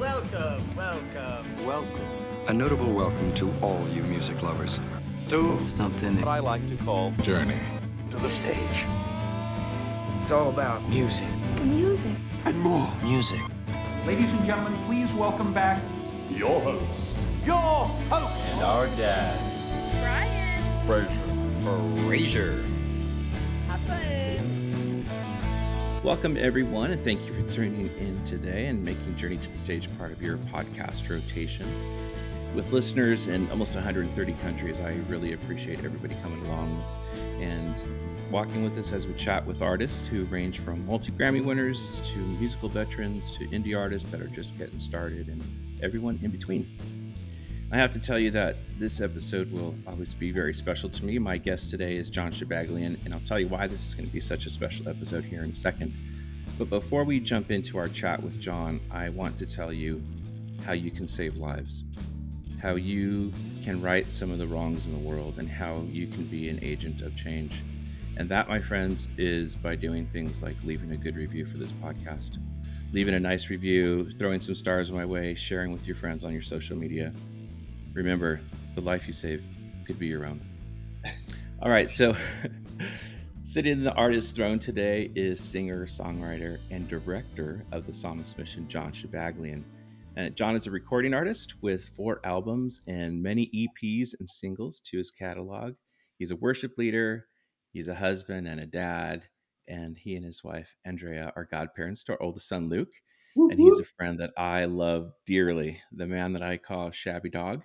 Welcome, welcome, welcome. A notable welcome to all you music lovers. To something what I like to call Journey. to the stage. It's all about music Music. and more. Music. Ladies and gentlemen, please welcome back Your host, Your host. and our dad. Brian. Frasier. Have Welcome, everyone, and thank you for tuning in today and making Journey to the Stage part of your podcast rotation. With listeners in almost 130 countries, I really appreciate everybody coming along and walking with us as we chat with artists who range from multi Grammy winners to musical veterans to indie artists that are just getting started and everyone in between. I have to tell you that this episode will always be very special to me. My guest today is Jon Shabaglian, and I'll tell you why this is going to be such a special episode here in a second. But before we jump into our chat with Jon, I want to tell you how you can save lives, how you can right some of the wrongs in the world, and how you can be an agent of change. And that, my friends, is by doing things like leaving a good review for this podcast, leaving a nice review, throwing some stars my way, sharing with your friends on your social media. Remember, the life you save could be your own. All right, so sitting in the artist's throne today is singer, songwriter, and director of the Psalmist Mission, Jon Shabaglian. Uh, Jon is a recording artist with four albums and many EPs and singles to his catalog. He's a worship leader, he's a husband and a dad, and he and his wife, Andrea, are godparents to our oldest son, Luke. And he's a friend that I love dearly, the man that I call Shabby Dog.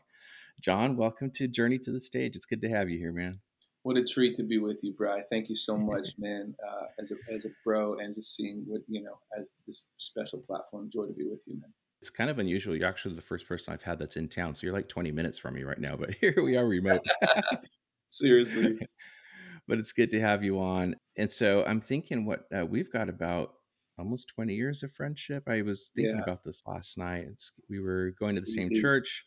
Jon, welcome to Journey to the Stage. It's good to have you here, man. What a treat to be with you, Bri. Thank you so much, man. Uh, as a as a bro, and just seeing what you know as this special platform. Joy to be with you, man. It's kind of unusual. You're actually the first person I've had that's in town. So you're like 20 minutes from me right now, but here we are remote. Seriously, but it's good to have you on. And so I'm thinking what uh, we've got about almost 20 years of friendship. I was thinking Yeah. about this last night. It's, we were going to the same church.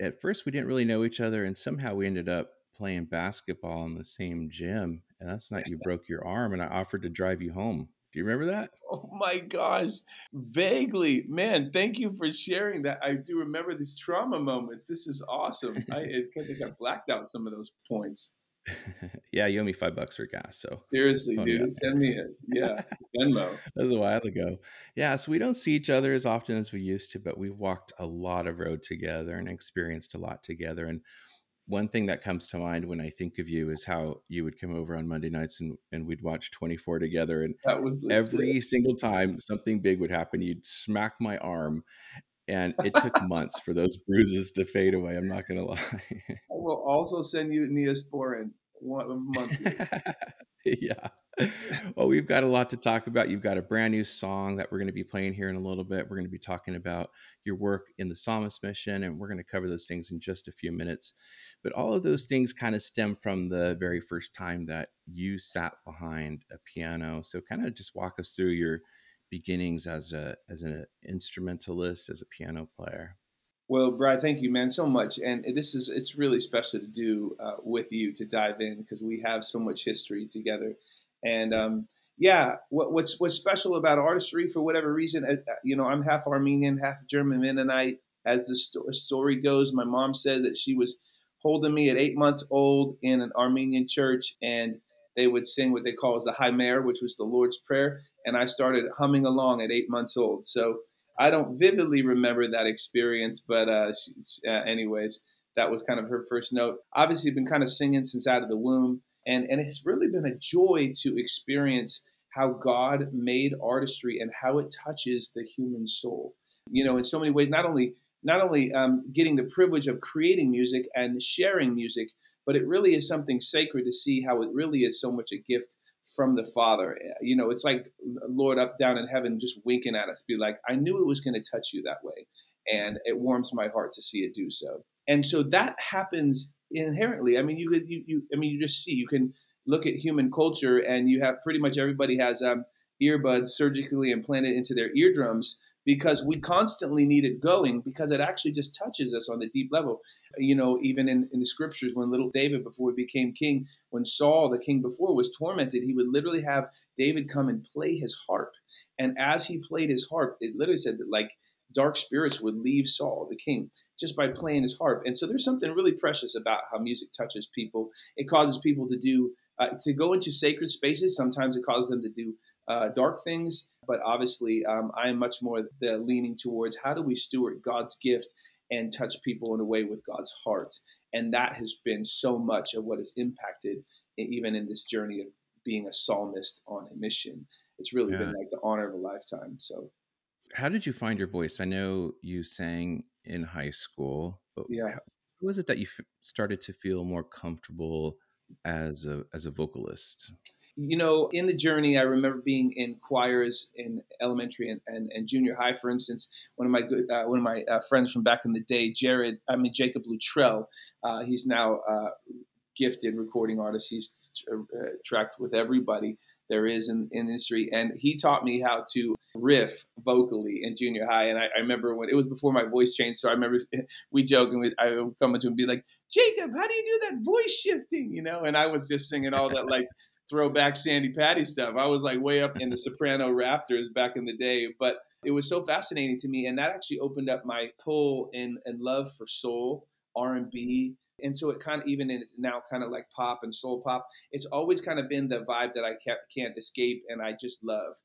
At first, we didn't really know each other, and somehow we ended up playing basketball in the same gym. And that's not you broke your arm, and I offered to drive you home. Do you remember that? oh my gosh, vaguely, man. Thank you for sharing that. I do remember these trauma moments. This is awesome. I, I think I blacked out some of those points. yeah, you owe me five bucks for gas. So Seriously, Oh, dude, yeah. send me a yeah Venmo. that was a while ago. Yeah, so we don't see each other as often as we used to, but we've walked a lot of road together and experienced a lot together. And one thing that comes to mind when I think of you is how you would come over on Monday nights and, and we'd watch 24 together. And That was every single time something big would happen, you'd smack my arm. And it took months for those bruises to fade away. I'm not going to lie. I will also send you Neosporin one month. yeah. Well, we've got a lot to talk about. You've got a brand new song that we're going to be playing here in a little bit. We're going to be talking about your work in the Psalmist Mission, and we're going to cover those things in just a few minutes. But all of those things kind of stem from the very first time that you sat behind a piano. So, kind of just walk us through your beginnings as a as an instrumentalist, as a piano player. Well, Brad, thank you, man, so much. And this is it's really special to do uh, with you to dive in because we have so much history together. And um, yeah, what, what's what's special about artistry for whatever reason, uh, uh, you know, I'm half Armenian, half German Mennonite. As the sto- story goes, my mom said that she was holding me at eight months old in an Armenian church, and they would sing what they call as the Hayr Mer, which was the Lord's Prayer, and I started humming along at eight months old. So I don't vividly remember that experience, but uh, she's, uh, anyways, that was kind of her first note. Obviously, been kind of singing since out of the womb, and and it's really been a joy to experience how God made artistry and how it touches the human soul. You know, in so many ways, not only not only um, getting the privilege of creating music and sharing music, but it really is something sacred to see how it really is so much a gift from the Father. You know, it's like Lord up down in heaven just winking at us, be like, I knew it was going to touch you that way. And it warms my heart to see it do so. And so that happens inherently. I mean, you could, you, you, I mean, you just see, you can look at human culture and you have pretty much everybody has um, earbuds surgically implanted into their eardrums because we constantly need it going because it actually just touches us on the deep level. You know, even in, in the scriptures, when little David, before he became king, when Saul, the king before, was tormented, he would literally have David come and play his harp. And as he played his harp, it literally said that, like, dark spirits would leave Saul, the king, just by playing his harp. And so there's something really precious about how music touches people. It causes people to do, uh, to go into sacred spaces. Sometimes it causes them to do uh, dark things, but obviously, um, I am much more the leaning towards how do we steward God's gift and touch people in a way with God's heart. And that has been so much of what has impacted, even in this journey of being a psalmist on a mission. It's really yeah. been like the honor of a lifetime. So, how did you find your voice? I know you sang in high school, but yeah, how was it that you f- started to feel more comfortable as a as a vocalist? You know, in the journey, I remember being in choirs in elementary and, and, and junior high. For instance, one of my good, uh, one of my uh, friends from back in the day, Jared, I mean Jacob Luttrell, uh, he's now uh, gifted recording artist. He's uh, tracked with everybody there is in, in industry, and he taught me how to riff vocally in junior high. And I, I, remember when it was before my voice changed, so I remember we joking. With, I would come up to him and be like, "Jacob, how do you do that voice shifting?" You know, and I was just singing all that like throwback Sandi Patty stuff. I was like way up in the soprano Raptors back in the day, but it was so fascinating to me, and that actually opened up my pull and and love for soul, R and B, and so it kind of even in now kind of like pop and soul pop. It's always kind of been the vibe that I kept, can't escape, and I just love.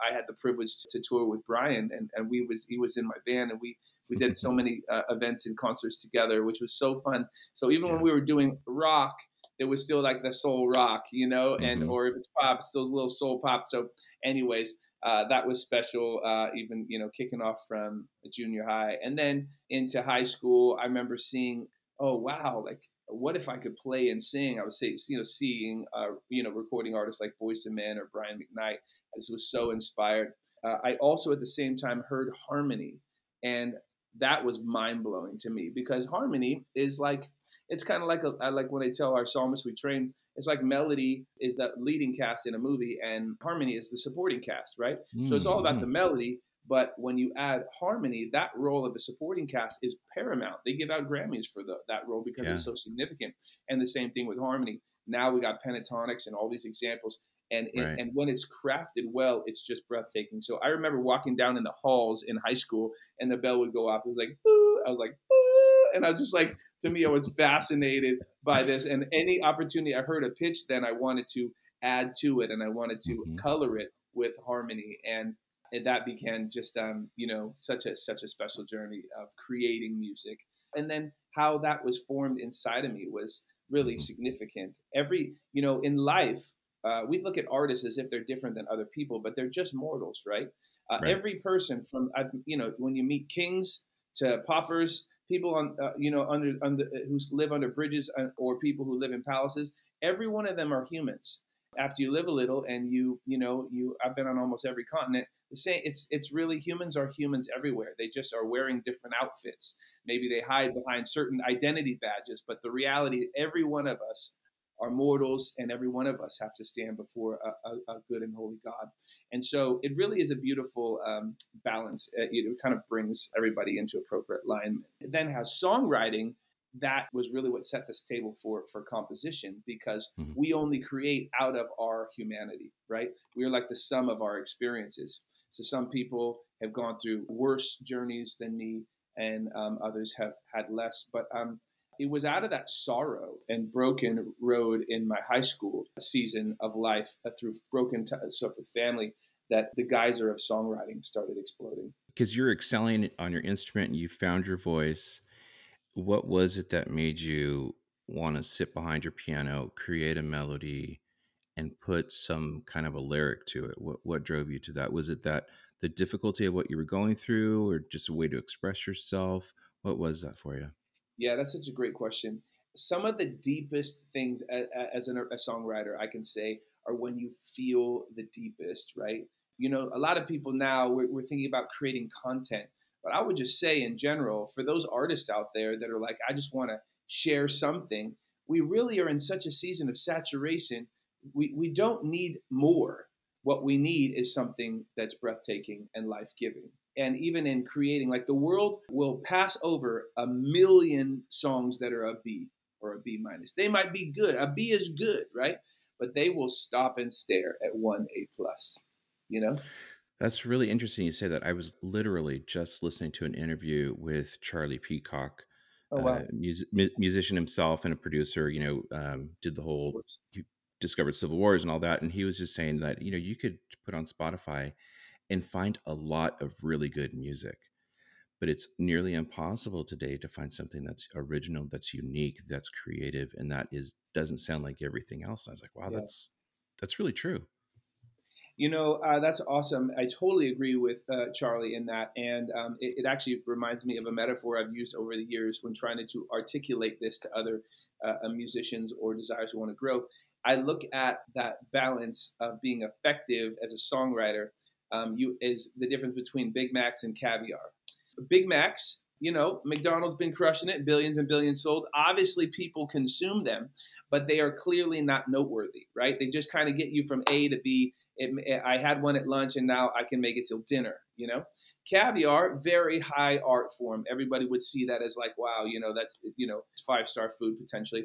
I had the privilege to tour with Brian, and, and we was he was in my band, and we we did so many uh, events and concerts together, which was so fun. So even yeah. when we were doing rock, it was still like the soul rock, you know, and mm-hmm. or if it's pop, it's still a little soul pop. So, anyways, uh, that was special. Uh, even you know, kicking off from junior high and then into high school, I remember seeing, oh wow, like what if I could play and sing? I was say, you know, seeing uh, you know recording artists like Boyz II Men or Brian McKnight. I just was so inspired. Uh, I also at the same time heard harmony, and that was mind blowing to me because harmony is like it's kind of like a, like when they tell our psalmists we train. It's like melody is the leading cast in a movie, and harmony is the supporting cast, right? Mm-hmm. So it's all about the mm-hmm. melody. But when you add harmony, that role of the supporting cast is paramount. They give out Grammys for the, that role because yeah. it's so significant. And the same thing with harmony. Now we got Pentatonix and all these examples. And, right. and, and when it's crafted well, it's just breathtaking. So I remember walking down in the halls in high school, and the bell would go off. It was like boo. I was like boo, and I was just like to me, I was fascinated by this. And any opportunity I heard a pitch, then I wanted to add to it and I wanted to mm-hmm. color it with harmony. And, and that began just, um, you know, such a such a special journey of creating music. And then how that was formed inside of me was really mm-hmm. significant. Every, you know, in life, uh, we look at artists as if they're different than other people, but they're just mortals, right? Uh, right. Every person from, you know, when you meet kings to paupers people on uh, you know under under uh, who live under bridges uh, or people who live in palaces every one of them are humans after you live a little and you you know you i've been on almost every continent the same it's it's really humans are humans everywhere they just are wearing different outfits maybe they hide behind certain identity badges but the reality every one of us are mortals, and every one of us have to stand before a, a, a good and holy God. And so it really is a beautiful um, balance. It, it, kind of brings everybody into appropriate alignment. It then has songwriting. That was really what set this table for for composition because mm-hmm. we only create out of our humanity, right? We are like the sum of our experiences. So some people have gone through worse journeys than me, and um, others have had less. But um, it was out of that sorrow and broken road in my high school season of life uh, through broken t- stuff with family that the geyser of songwriting started exploding. Because you're excelling on your instrument and you found your voice. What was it that made you want to sit behind your piano, create a melody, and put some kind of a lyric to it? What what drove you to that? Was it that the difficulty of what you were going through, or just a way to express yourself? What was that for you? Yeah, that's such a great question. Some of the deepest things as a songwriter I can say are when you feel the deepest, right? You know, a lot of people now we're, we're thinking about creating content, but I would just say in general, for those artists out there that are like, I just want to share something, we really are in such a season of saturation. We, we don't need more. What we need is something that's breathtaking and life giving. And even in creating, like the world will pass over a million songs that are a B or a B minus. They might be good. A B is good, right? But they will stop and stare at one A plus. You know. That's really interesting you say that. I was literally just listening to an interview with Charlie Peacock, Oh wow. uh, mus- mu- musician himself and a producer. You know, um, did the whole he discovered Civil Wars and all that, and he was just saying that you know you could put on Spotify and find a lot of really good music, but it's nearly impossible today to find something that's original, that's unique, that's creative, and that is doesn't sound like everything else. I was like, wow, Yeah. that's that's really true. You know, uh, that's awesome. I totally agree with uh, Charlie in that. And um, it, it actually reminds me of a metaphor I've used over the years when trying to articulate this to other uh, uh, musicians or desires who want to grow. I look at that balance of being effective as a songwriter. Um, you is the difference between Big Macs and caviar. Big Macs, you know, McDonald's been crushing it, billions and billions sold. Obviously, people consume them, but they are clearly not noteworthy, right? They just kind of get you from A to B it, I had one at lunch and now I can make it till dinner, you know? Caviar, very high art form. Everybody would see that as like, wow, you know, that's, you know, five star food potentially.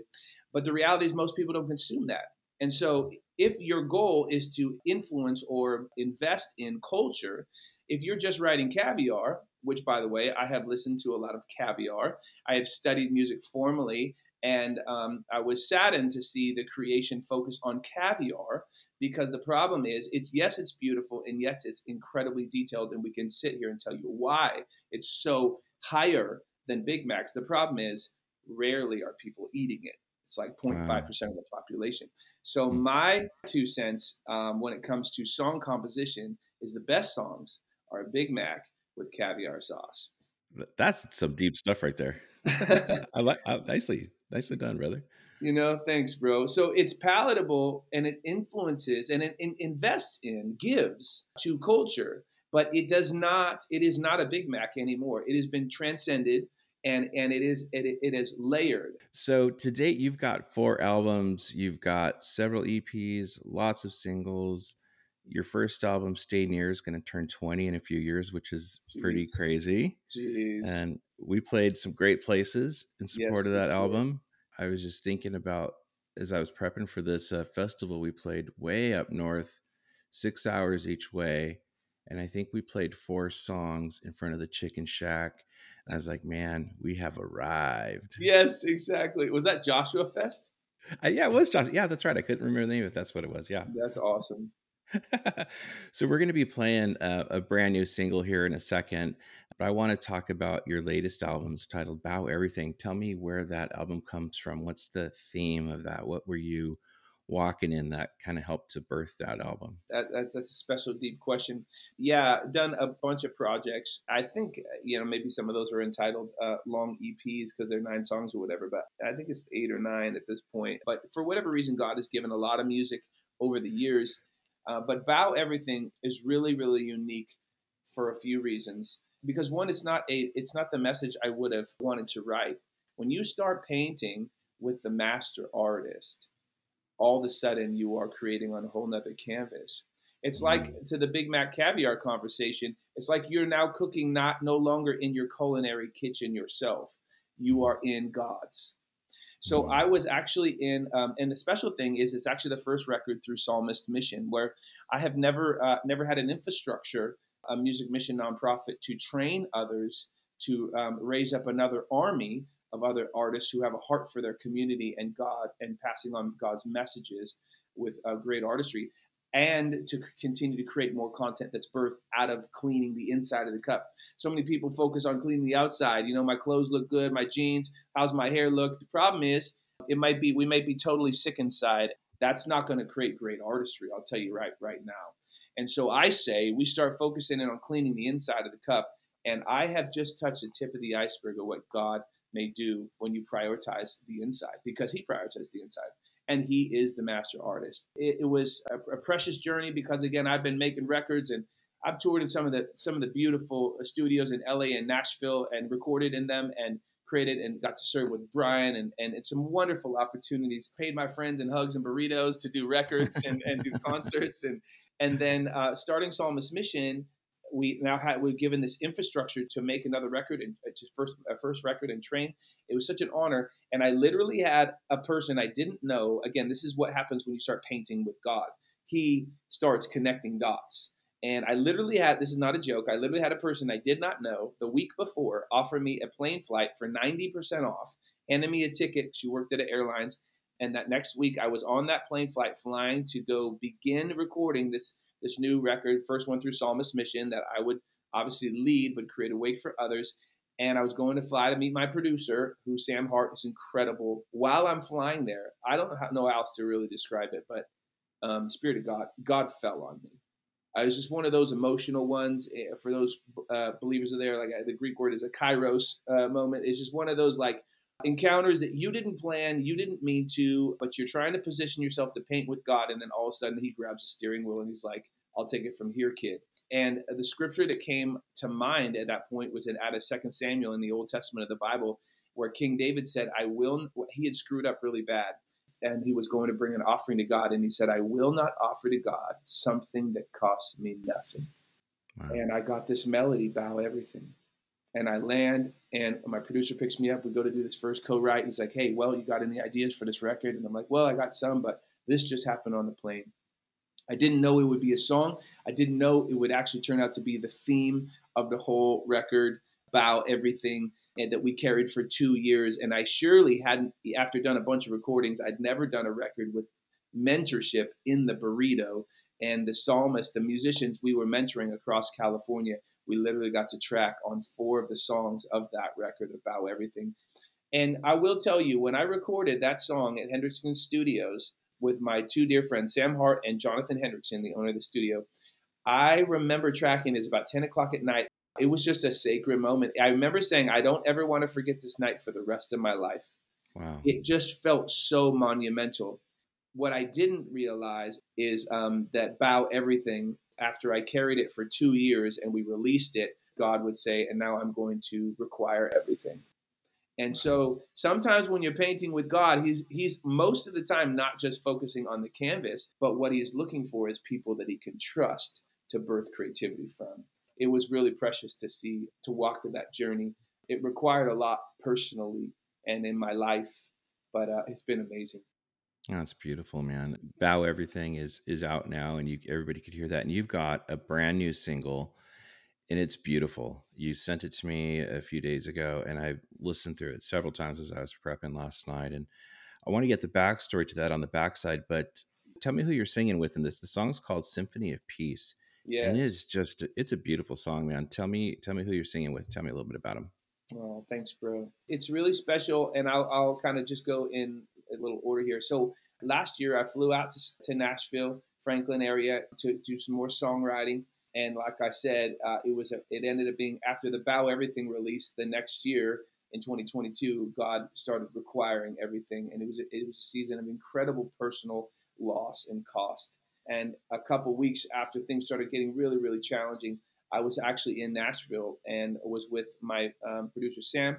But the reality is most people don't consume that. And so if your goal is to influence or invest in culture, if you're just writing caviar, which by the way, I have listened to a lot of caviar, I have studied music formally and um, I was saddened to see the creation focus on caviar because the problem is, it's yes, it's beautiful, and yes, it's incredibly detailed, and we can sit here and tell you why it's so higher than Big Macs. The problem is, rarely are people eating it. It's like 0.5% Wow. of the population. So, Hmm. my two cents um, when it comes to song composition is the best songs are a Big Mac with caviar sauce. That's some deep stuff right there. I like I, nicely, nicely done, brother. You know, thanks, bro. So it's palatable and it influences and it in, invests in, gives to culture, but it does not. It is not a Big Mac anymore. It has been transcended and and it is it, it is layered. So to date, you've got four albums, you've got several EPs, lots of singles. Your first album, Stay Near, is going to turn 20 in a few years, which is pretty crazy. Jeez. And we played some great places in support Yes, of that album. I was just thinking about as I was prepping for this uh, festival, we played way up north, six hours each way. And I think we played four songs in front of the Chicken Shack. I was like, man, we have arrived. yes, exactly. Was that Joshua Fest? Uh, yeah, it was Josh. Yeah, that's right. I couldn't remember the name if that's what it was. Yeah. That's awesome. so we're going to be playing a, a brand new single here in a second. But I want to talk about your latest albums titled Bow Everything. Tell me where that album comes from. What's the theme of that? What were you walking in that kind of helped to birth that album? That, that's, that's a special, deep question. Yeah, done a bunch of projects. I think you know maybe some of those were entitled uh, long EPs because they're nine songs or whatever. But I think it's eight or nine at this point. But for whatever reason, God has given a lot of music over the years. Uh, but Bow Everything is really, really unique for a few reasons. Because one, it's not a, it's not the message I would have wanted to write. When you start painting with the master artist, all of a sudden you are creating on a whole nother canvas. It's like to the Big Mac caviar conversation. It's like you're now cooking not no longer in your culinary kitchen yourself. You are in God's. So I was actually in, um, and the special thing is, it's actually the first record through Psalmist Mission, where I have never, uh, never had an infrastructure, a music mission nonprofit, to train others to um, raise up another army of other artists who have a heart for their community and God, and passing on God's messages with uh, great artistry, and to continue to create more content that's birthed out of cleaning the inside of the cup. So many people focus on cleaning the outside. You know, my clothes look good, my jeans, how's my hair look? The problem is, it might be we might be totally sick inside. That's not going to create great artistry. I'll tell you right right now. And so I say we start focusing in on cleaning the inside of the cup. And I have just touched the tip of the iceberg of what God may do when you prioritize the inside, because He prioritized the inside and he is the master artist. It, it was a, a, precious journey because again, I've been making records and I've toured in some of the some of the beautiful studios in LA and Nashville and recorded in them and created and got to serve with Brian and, and it's some wonderful opportunities. Paid my friends and hugs and burritos to do records and, and do concerts and and then uh, starting Psalmist Mission we now had we've given this infrastructure to make another record and uh, to first a first record and train. It was such an honor, and I literally had a person I didn't know. Again, this is what happens when you start painting with God. He starts connecting dots. And I literally had this is not a joke. I literally had a person I did not know the week before offer me a plane flight for 90% off, handed me a ticket. She worked at an airlines. And that next week I was on that plane flight flying to go begin recording this this new record, first one through Psalmist Mission that I would obviously lead but create a wake for others. And I was going to fly to meet my producer, who Sam Hart is incredible. While I'm flying there, I don't know how else to really describe it, but um, Spirit of God, God fell on me. I was just one of those emotional ones. Eh, for those uh, believers are there, like uh, the Greek word is a kairos uh, moment. It's just one of those like encounters that you didn't plan, you didn't mean to, but you're trying to position yourself to paint with God, and then all of a sudden He grabs the steering wheel and He's like, "I'll take it from here, kid." And the scripture that came to mind at that point was in out of Second Samuel in the Old Testament of the Bible, where King David said, "I will." He had screwed up really bad, and he was going to bring an offering to God. And he said, I will not offer to God something that costs me nothing. Wow. And I got this melody, Bow Everything. And I land, and my producer picks me up. We go to do this first co write. He's like, Hey, well, you got any ideas for this record? And I'm like, Well, I got some, but this just happened on the plane. I didn't know it would be a song. I didn't know it would actually turn out to be the theme of the whole record, Bow Everything and that we carried for two years. And I surely hadn't, after done a bunch of recordings, I'd never done a record with mentorship in the burrito. And the psalmist, the musicians we were mentoring across California, we literally got to track on four of the songs of that record about everything. And I will tell you, when I recorded that song at Hendrickson Studios with my two dear friends, Sam Hart and Jonathan Hendrickson, the owner of the studio, I remember tracking it about 10 o'clock at night it was just a sacred moment. I remember saying, I don't ever want to forget this night for the rest of my life. Wow. It just felt so monumental. What I didn't realize is um, that Bow Everything, after I carried it for two years and we released it, God would say, and now I'm going to require everything. And so sometimes when you're painting with God, he's he's most of the time not just focusing on the canvas, but what he is looking for is people that he can trust to birth creativity from it was really precious to see to walk through that journey. It required a lot personally and in my life, but uh, it's been amazing. That's beautiful, man. Bow Everything is is out now, and you everybody could hear that. And you've got a brand new single, and it's beautiful. You sent it to me a few days ago, and I listened through it several times as I was prepping last night. And I want to get the backstory to that on the backside, but tell me who you're singing with in this. The song's called Symphony of Peace. Yeah, and it's just it's a beautiful song, man. Tell me, tell me who you're singing with. Tell me a little bit about him. Oh, thanks, bro. It's really special, and I'll I'll kind of just go in a little order here. So last year, I flew out to, to Nashville, Franklin area, to do some more songwriting. And like I said, uh, it was a, it ended up being after the Bow Everything release the next year in 2022. God started requiring everything, and it was a, it was a season of incredible personal loss and cost. And a couple weeks after things started getting really, really challenging, I was actually in Nashville and was with my um, producer Sam,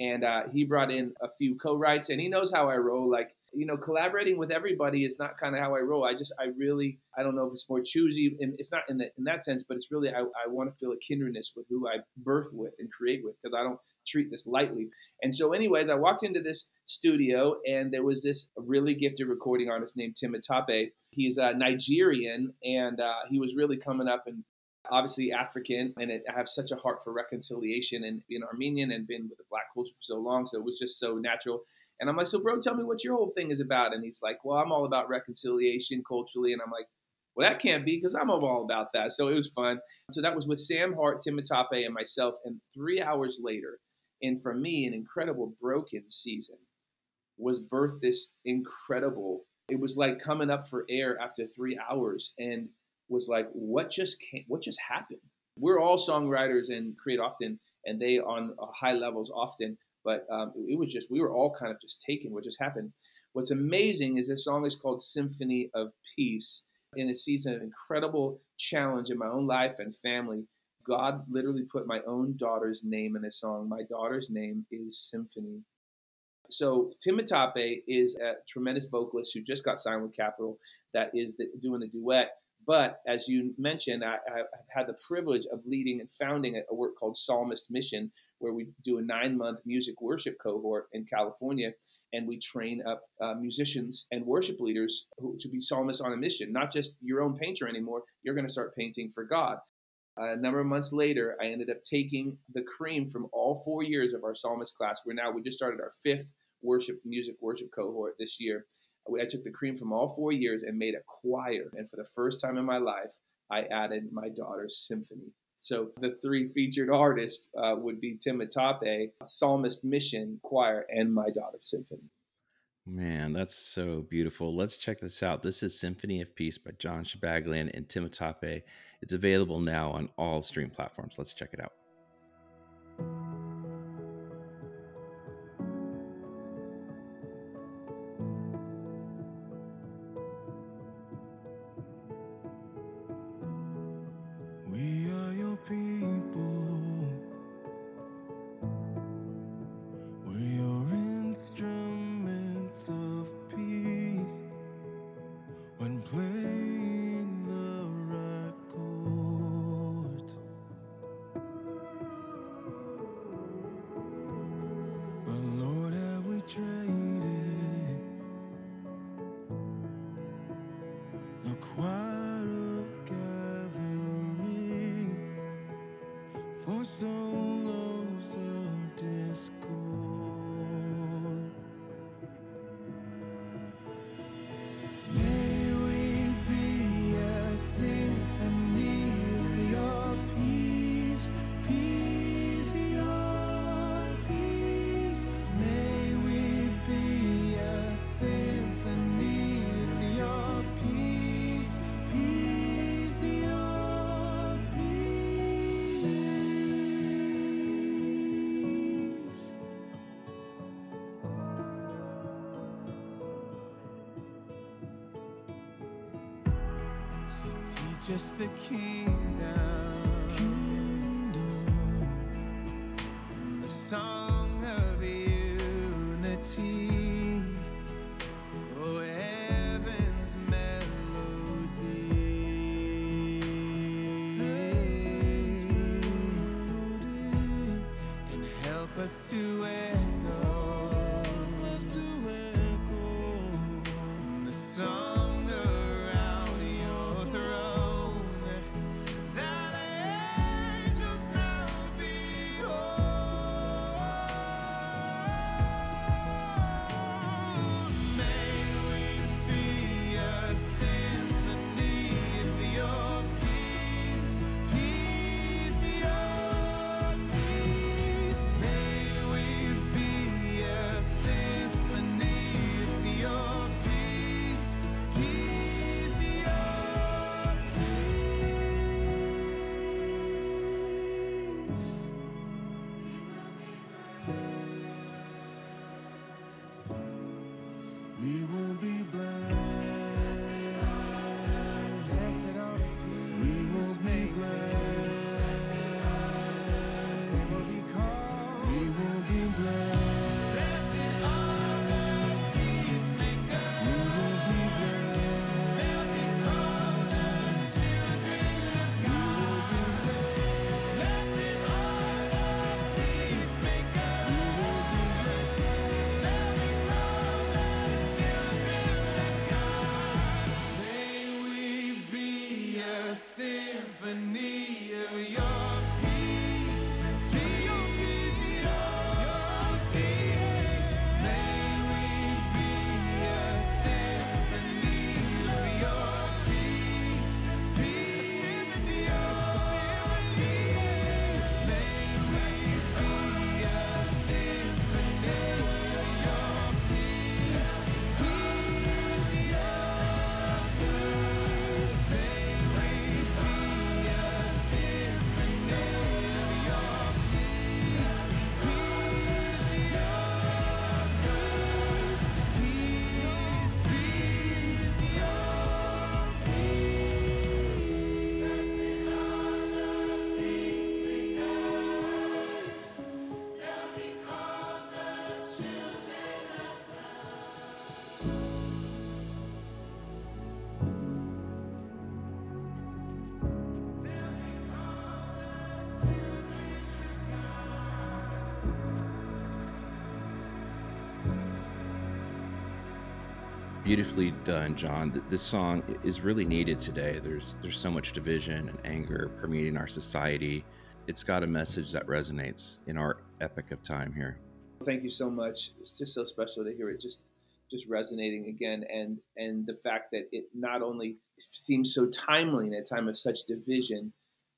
and uh, he brought in a few co-writes, and he knows how I roll. Like you know, collaborating with everybody is not kind of how I roll. I just, I really, I don't know if it's more choosy, and it's not in the, in that sense, but it's really, I, I want to feel a kindredness with who I birth with and create with, because I don't treat this lightly. And so, anyways, I walked into this studio, and there was this really gifted recording artist named Timetope. He's a Nigerian, and uh, he was really coming up and obviously African, and it, I have such a heart for reconciliation and being Armenian and been with the Black culture for so long, so it was just so natural. And I'm like, so bro, tell me what your whole thing is about. And he's like, well, I'm all about reconciliation culturally. And I'm like, well, that can't be because I'm all about that. So it was fun. So that was with Sam Hart, Timetope, and myself. And three hours later, and for me, an incredible broken season was birthed this incredible. It was like coming up for air after three hours, and was like, what just came? What just happened? We're all songwriters and create often, and they on uh, high levels often. But um, it was just, we were all kind of just taken what just happened. What's amazing is this song is called Symphony of Peace. In a season of incredible challenge in my own life and family, God literally put my own daughter's name in this song. My daughter's name is Symphony. So Timetope is a tremendous vocalist who just got signed with Capitol that is the, doing the duet. But as you mentioned, I, have had the privilege of leading and founding a, work called Psalmist Mission, where we do a nine month music worship cohort in California. And we train up uh, musicians and worship leaders who, to be psalmists on a mission, not just your own painter anymore. You're going to start painting for God. a number of months later, I ended up taking the cream from all four years of our psalmist class. We're now, we just started our fifth worship music worship cohort this year I took the cream from all four years and made a choir. And for the first time in my life, I added my daughter's symphony. So the three featured artists uh, would be Timetope, Psalmist Mission Choir, and my Daughter symphony. Man, that's so beautiful. Let's check this out. This is Symphony of Peace by Jon Shabaglian and Timetope. It's available now on all stream platforms. Let's check it out. for solos of discord. Just the kingdom. Beautifully done, Jon. This song is really needed today. There's there's so much division and anger permeating our society. It's got a message that resonates in our epic of time here. Thank you so much. It's just so special to hear it just just resonating again and and the fact that it not only seems so timely in a time of such division,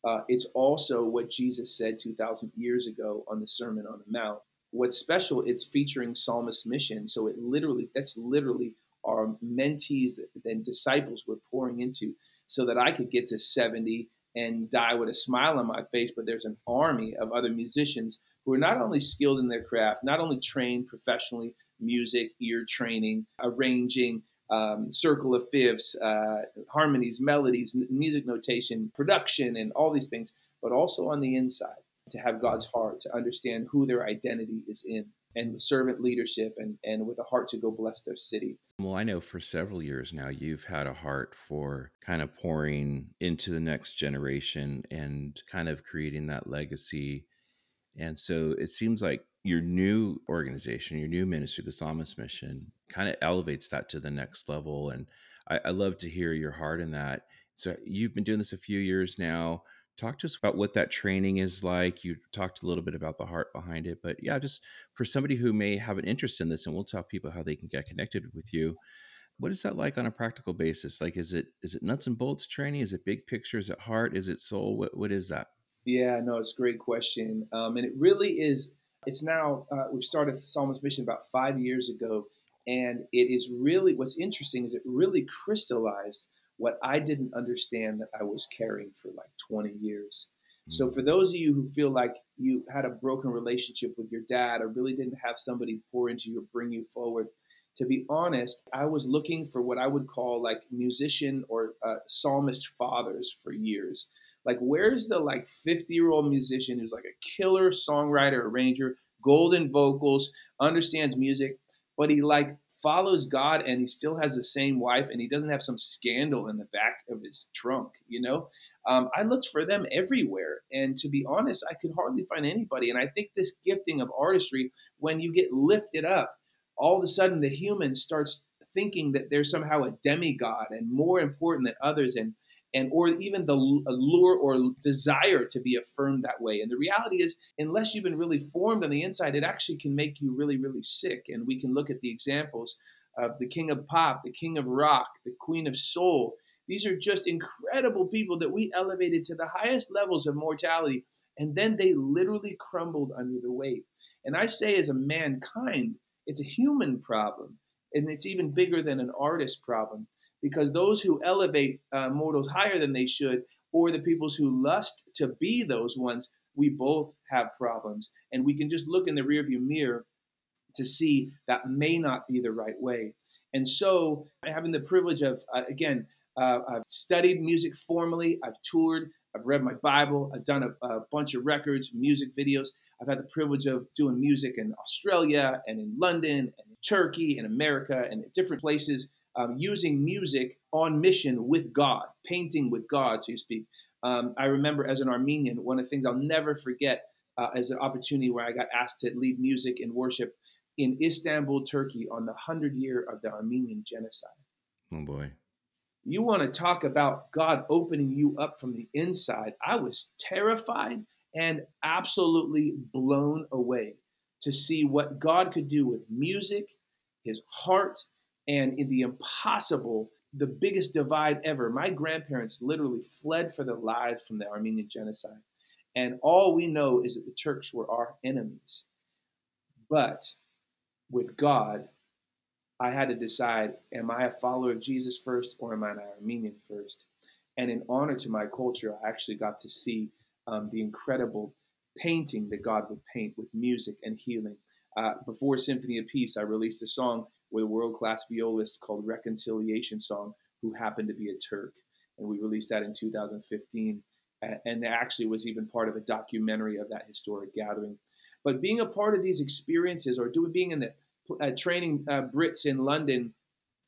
uh, it's also what Jesus said 2,000 years ago on the Sermon on the Mount. What's special, it's featuring Psalmist Mission. So it literally, that's literally our mentees and disciples we're pouring into so that I could get to 70 and die with a smile on my face. But there's an army of other musicians who are not only skilled in their craft, not only trained professionally, music, ear training, arranging, um, circle of fifths, uh, harmonies, melodies, music notation, production, and all these things, but also on the inside to have God's heart, to understand who their identity is in, and servant leadership, and, and with a heart to go bless their city. Well, I know for several years now you've had a heart for kind of pouring into the next generation and kind of creating that legacy. And so it seems like your new organization, your new ministry, the Psalmist Mission, kind of elevates that to the next level. And I, I love to hear your heart in that. So you've been doing this a few years now. Talk to us about what that training is like. You talked a little bit about the heart behind it, but yeah, just for somebody who may have an interest in this, and we'll tell people how they can get connected with you. What is that like on a practical basis? Like, is it is it nuts and bolts training? Is it big picture? Is it heart? Is it soul? What what is that? Yeah, no, it's a great question. Um, and it really is, it's now, uh, we've started Psalmist Mission about five years ago. And it is really, what's interesting is it really crystallized what I didn't understand that I was carrying for like 20 years. So for those of you who feel like you had a broken relationship with your dad or really didn't have somebody pour into you or bring you forward, to be honest, I was looking for what I would call like musician or uh, psalmist fathers for years. Like, where's the like 50 year old musician who's like a killer songwriter, arranger, golden vocals, understands music, but he like follows God and he still has the same wife and he doesn't have some scandal in the back of his trunk, you know? Um, I looked for them everywhere. And to be honest, I could hardly find anybody. And I think this gifting of artistry, when you get lifted up, all of a sudden the human starts thinking that they're somehow a demigod and more important than others and and or even the allure or desire to be affirmed that way. And the reality is unless you've been really formed on the inside it actually can make you really really sick. And we can look at the examples of the king of pop the king of rock the queen of soul. These are just incredible people that we elevated to the highest levels of mortality and then they literally crumbled under the weight. And i say as a mankind it's a human problem and it's even bigger than an artist problem because those who elevate uh, mortals higher than they should, or the peoples who lust to be those ones, we both have problems. And we can just look in the rearview mirror to see that may not be the right way. And so, having the privilege of, uh, again, uh, I've studied music formally, I've toured, I've read my Bible, I've done a, a bunch of records, music videos. I've had the privilege of doing music in Australia and in London and in Turkey and America and different places um, using music on mission with God, painting with God, so to speak. Um, I remember as an Armenian, one of the things I'll never forget uh, as an opportunity where I got asked to lead music and worship in Istanbul, Turkey, on the 100 year of the Armenian genocide. Oh boy. You want to talk about God opening you up from the inside. I was terrified and absolutely blown away to see what God could do with music, his heart, and in the impossible, the biggest divide ever. My grandparents literally fled for their lives from the Armenian genocide. And all we know is that the Turks were our enemies. But with God, I had to decide am I a follower of Jesus first or am I an Armenian first? And in honor to my culture, I actually got to see um, the incredible painting that God would paint with music and healing. Uh, before Symphony of Peace, I released a song with a world class violist called Reconciliation Song, who happened to be a Turk. And we released that in 2015. And that actually was even part of a documentary of that historic gathering. But being a part of these experiences or doing being in the uh, training uh, Brits in London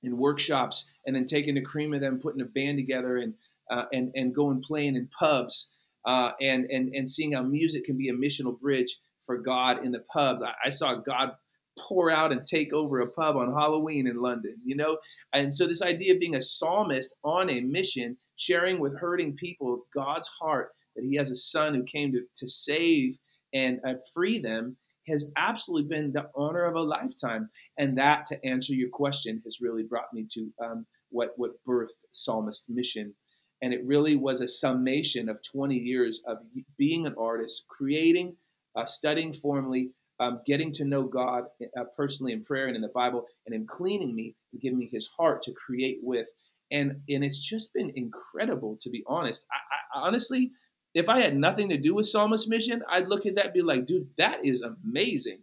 in workshops and then taking the cream of them, putting a band together and, uh, and, and going playing in pubs uh, and, and, and seeing how music can be a missional bridge for God in the pubs. I, I saw God pour out and take over a pub on Halloween in London, you know? And so, this idea of being a psalmist on a mission, sharing with hurting people God's heart that He has a son who came to, to save and uh, free them has absolutely been the honor of a lifetime. And that, to answer your question, has really brought me to um, what, what birthed Psalmist Mission. And it really was a summation of 20 years of being an artist, creating, uh, studying formally, um, getting to know God uh, personally in prayer and in the Bible, and Him cleaning me and giving me His heart to create with. And and it's just been incredible, to be honest. I, I, honestly, if I had nothing to do with Psalmist Mission, I'd look at that be like, dude, that is amazing.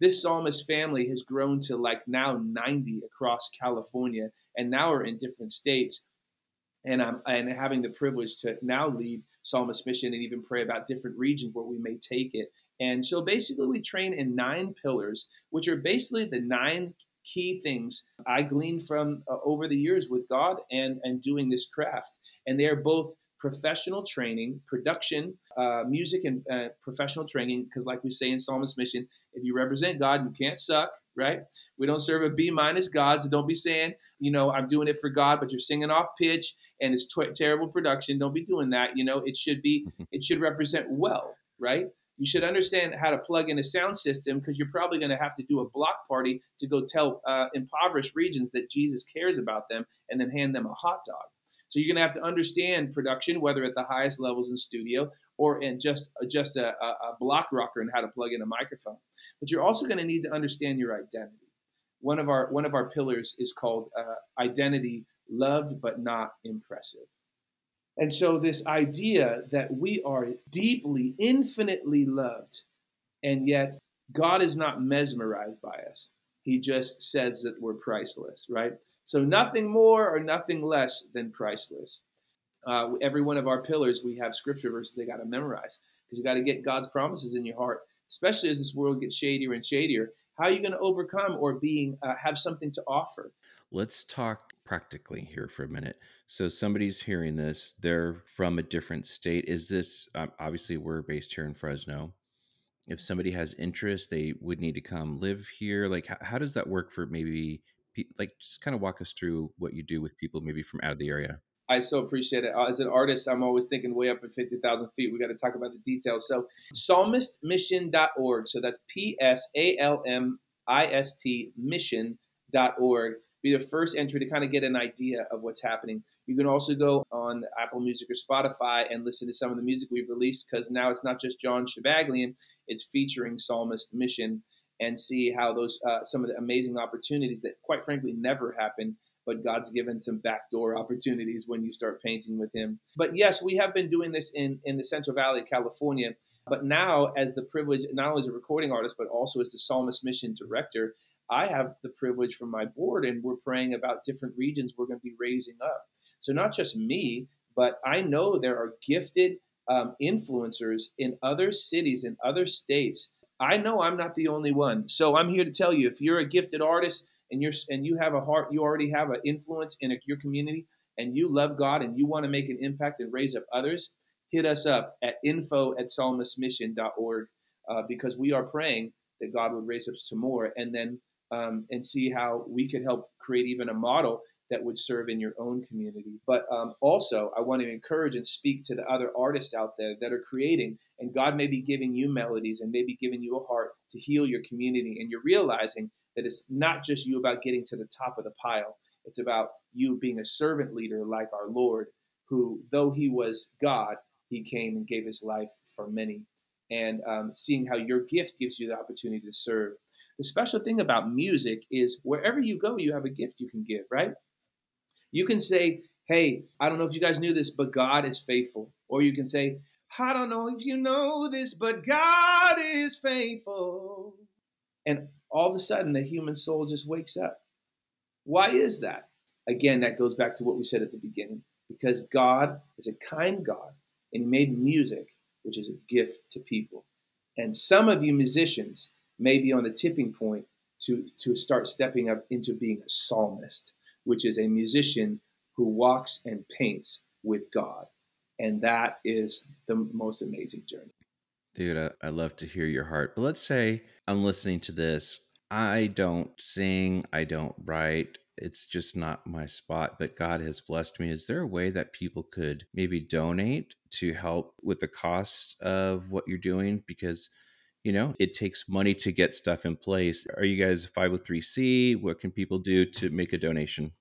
This psalmist family has grown to like now 90 across California, and now we're in different states. And I'm and having the privilege to now lead Psalmist Mission and even pray about different regions where we may take it. And so basically, we train in nine pillars, which are basically the nine key things I gleaned from uh, over the years with God and, and doing this craft. And they are both professional training, production, uh, music, and uh, professional training. Because, like we say in Psalmist Mission, if you represent God, you can't suck, right? We don't serve a B minus God. So don't be saying, you know, I'm doing it for God, but you're singing off pitch and it's t- terrible production. Don't be doing that. You know, it should be, it should represent well, right? You should understand how to plug in a sound system because you're probably going to have to do a block party to go tell uh, impoverished regions that Jesus cares about them and then hand them a hot dog. So you're going to have to understand production, whether at the highest levels in studio or in just uh, just a, a block rocker and how to plug in a microphone. But you're also going to need to understand your identity. One of our one of our pillars is called uh, identity, loved but not impressive. And so, this idea that we are deeply, infinitely loved, and yet God is not mesmerized by us. He just says that we're priceless, right? So, nothing more or nothing less than priceless. Uh, every one of our pillars, we have scripture verses they got to memorize because you got to get God's promises in your heart, especially as this world gets shadier and shadier. How are you going to overcome or being uh, have something to offer? Let's talk practically here for a minute. So somebody's hearing this, they're from a different state. Is this um, obviously we're based here in Fresno? If somebody has interest, they would need to come live here. Like, how, how does that work for maybe? Like, just kind of walk us through what you do with people maybe from out of the area. I so appreciate it. Uh, as an artist, I'm always thinking way up at 50,000 feet. We got to talk about the details. So, psalmistmission.org. So that's P S A L M I S T mission.org be the first entry to kind of get an idea of what's happening. You can also go on Apple Music or Spotify and listen to some of the music we've released because now it's not just Jon Shabaglian, it's featuring Psalmist Mission and see how those uh, some of the amazing opportunities that quite frankly never happen but God's given some backdoor opportunities when you start painting with Him. But yes, we have been doing this in, in the Central Valley of California. But now, as the privilege, not only as a recording artist, but also as the Psalmist Mission Director, I have the privilege from my board, and we're praying about different regions we're going to be raising up. So, not just me, but I know there are gifted um, influencers in other cities, in other states. I know I'm not the only one. So, I'm here to tell you if you're a gifted artist and you're and you have a heart, you already have an influence in your community, and you love God and you want to make an impact and raise up others, hit us up at info at psalmistmission.org uh, because we are praying that God would raise up some more. And then um, and see how we could help create even a model that would serve in your own community. But um, also, I want to encourage and speak to the other artists out there that are creating, and God may be giving you melodies and maybe giving you a heart to heal your community. And you're realizing that it's not just you about getting to the top of the pile, it's about you being a servant leader like our Lord, who, though he was God, he came and gave his life for many. And um, seeing how your gift gives you the opportunity to serve the special thing about music is wherever you go, you have a gift you can give, right? You can say, Hey, I don't know if you guys knew this, but God is faithful. Or you can say, I don't know if you know this, but God is faithful. And all of a sudden, the human soul just wakes up. Why is that? Again, that goes back to what we said at the beginning because God is a kind God and He made music, which is a gift to people. And some of you musicians, may be on the tipping point to, to start stepping up into being a psalmist, which is a musician who walks and paints with God. And that is the most amazing journey. Dude, I, I love to hear your heart. But let's say I'm listening to this. I don't sing, I don't write. It's just not my spot, but God has blessed me. Is there a way that people could maybe donate to help with the cost of what you're doing? Because, you know, it takes money to get stuff in place. Are you guys 503c? What can people do to make a donation?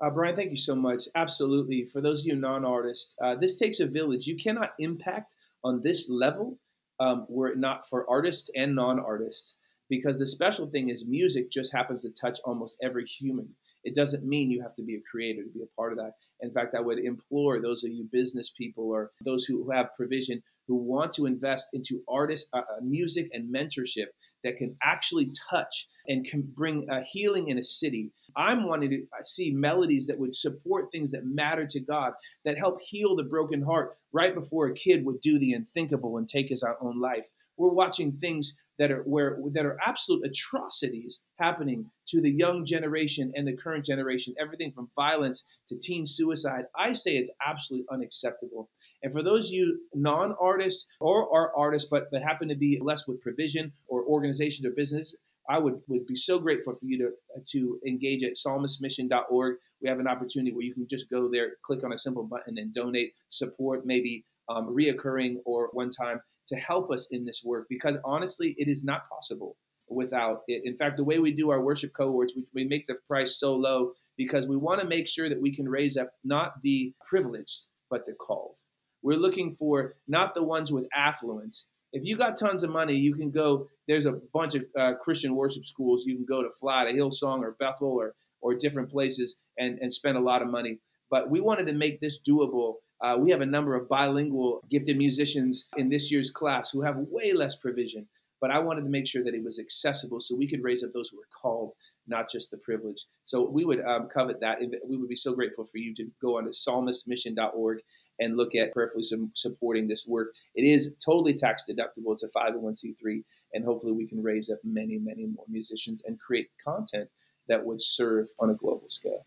Uh, Brian, thank you so much. Absolutely. For those of you non artists, uh, this takes a village. You cannot impact on this level um, were it not for artists and non artists. Because the special thing is, music just happens to touch almost every human. It doesn't mean you have to be a creator to be a part of that. In fact, I would implore those of you business people or those who have provision who want to invest into artist uh, uh music and mentorship that can actually touch and can bring a healing in a city. I'm wanting to uh, see melodies that would support things that matter to God, that help heal the broken heart right before a kid would do the unthinkable and take his own life. We're watching things that are where that are absolute atrocities happening to the young generation and the current generation. Everything from violence to teen suicide. I say it's absolutely unacceptable. And for those of you non-artists or are artists but, but happen to be less with provision or organization or business I would, would be so grateful for you to to engage at psalmistmission.org. We have an opportunity where you can just go there, click on a simple button, and donate, support, maybe um, reoccurring or one time to help us in this work because honestly, it is not possible without it. In fact, the way we do our worship cohorts, we, we make the price so low because we want to make sure that we can raise up not the privileged, but the called. We're looking for not the ones with affluence. If you got tons of money, you can go. There's a bunch of uh, Christian worship schools. You can go to fly to Hillsong, or Bethel, or or different places and, and spend a lot of money. But we wanted to make this doable uh, we have a number of bilingual gifted musicians in this year's class who have way less provision. But I wanted to make sure that it was accessible so we could raise up those who are called, not just the privileged. So we would um, covet that. We would be so grateful for you to go on to psalmistmission.org and look at prayerfully supporting this work. It is totally tax deductible. It's a 501c3. And hopefully we can raise up many, many more musicians and create content that would serve on a global scale.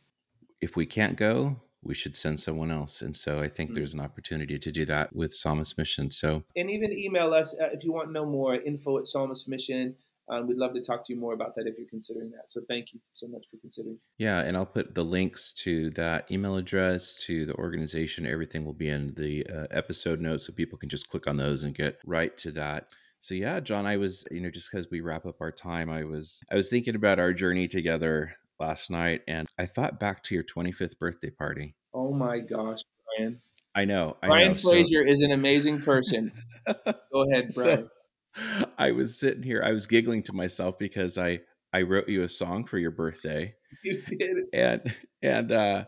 If we can't go, we should send someone else. And so I think mm-hmm. there's an opportunity to do that with Psalmist Mission. So, and even email us uh, if you want to know more info at Psalmist Mission. Um, we'd love to talk to you more about that if you're considering that. So thank you so much for considering. Yeah, and I'll put the links to that email address, to the organization. Everything will be in the uh, episode notes, so people can just click on those and get right to that. So yeah, Jon, I was, you know, just because we wrap up our time, I was, I was thinking about our journey together last night and I thought back to your 25th birthday party. Oh my gosh, Brian. I know. I Brian know. Fraser so... is an amazing person. Go ahead, Brian. So, I was sitting here, I was giggling to myself because I I wrote you a song for your birthday. You did. And and uh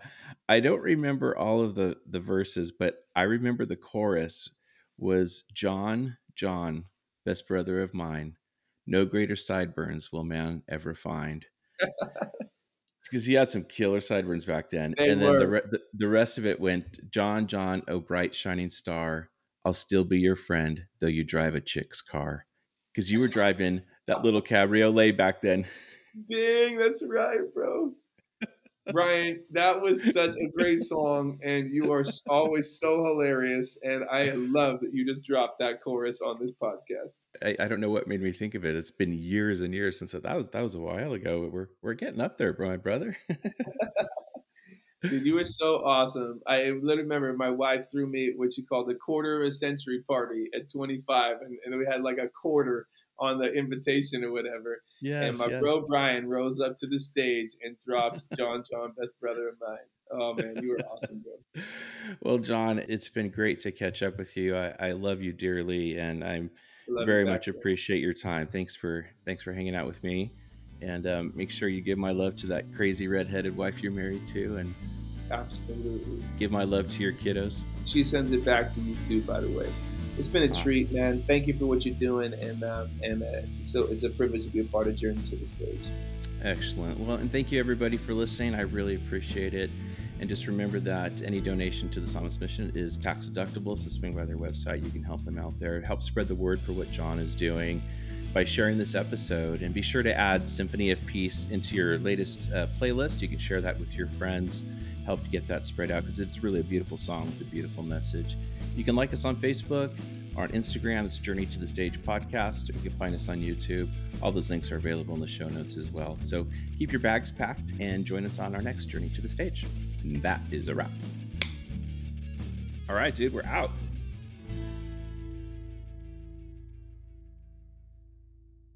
I don't remember all of the the verses, but I remember the chorus was Jon, Jon, best brother of mine. No greater sideburns will man ever find because he had some killer sideburns back then. They and then the, re- the, the rest of it went Jon, Jon, oh bright shining star, I'll still be your friend though you drive a chick's car. Because you were driving that little cabriolet back then. Dang, that's right, bro. Brian, that was such a great song, and you are always so hilarious. And I love that you just dropped that chorus on this podcast. I, I, don't know what made me think of it. It's been years and years since that was that was a while ago. We're we're getting up there, my brother. Dude, you were so awesome. I literally remember my wife threw me what she called the quarter of a century party at 25, and, and we had like a quarter on the invitation or whatever. Yeah. And my yes. bro Brian rose up to the stage and drops Jon Jon, best brother of mine. Oh man, you were awesome, bro. well, Jon, it's been great to catch up with you. I, I love you dearly, and I'm very much appreciate your time. Thanks for thanks for hanging out with me, and um, make sure you give my love to that crazy redheaded wife you're married to, and absolutely give my love to your kiddos. She sends it back to you too, by the way it's been a treat, man. Thank you for what you're doing, and um, and uh, it's so it's a privilege to be a part of Journey to the Stage. Excellent. Well, and thank you everybody for listening. I really appreciate it. And just remember that any donation to the Psalmist Mission is tax deductible. So swing by their website. You can help them out there. Help spread the word for what Jon is doing by sharing this episode. And be sure to add Symphony of Peace into your latest uh, playlist. You can share that with your friends help get that spread out because it's really a beautiful song with a beautiful message. You can like us on Facebook, On Instagram, it's Journey to the Stage podcast. You can find us on YouTube. All those links are available in the show notes as well. So keep your bags packed and join us on our next Journey to the Stage. And that is a wrap. All right, dude, we're out.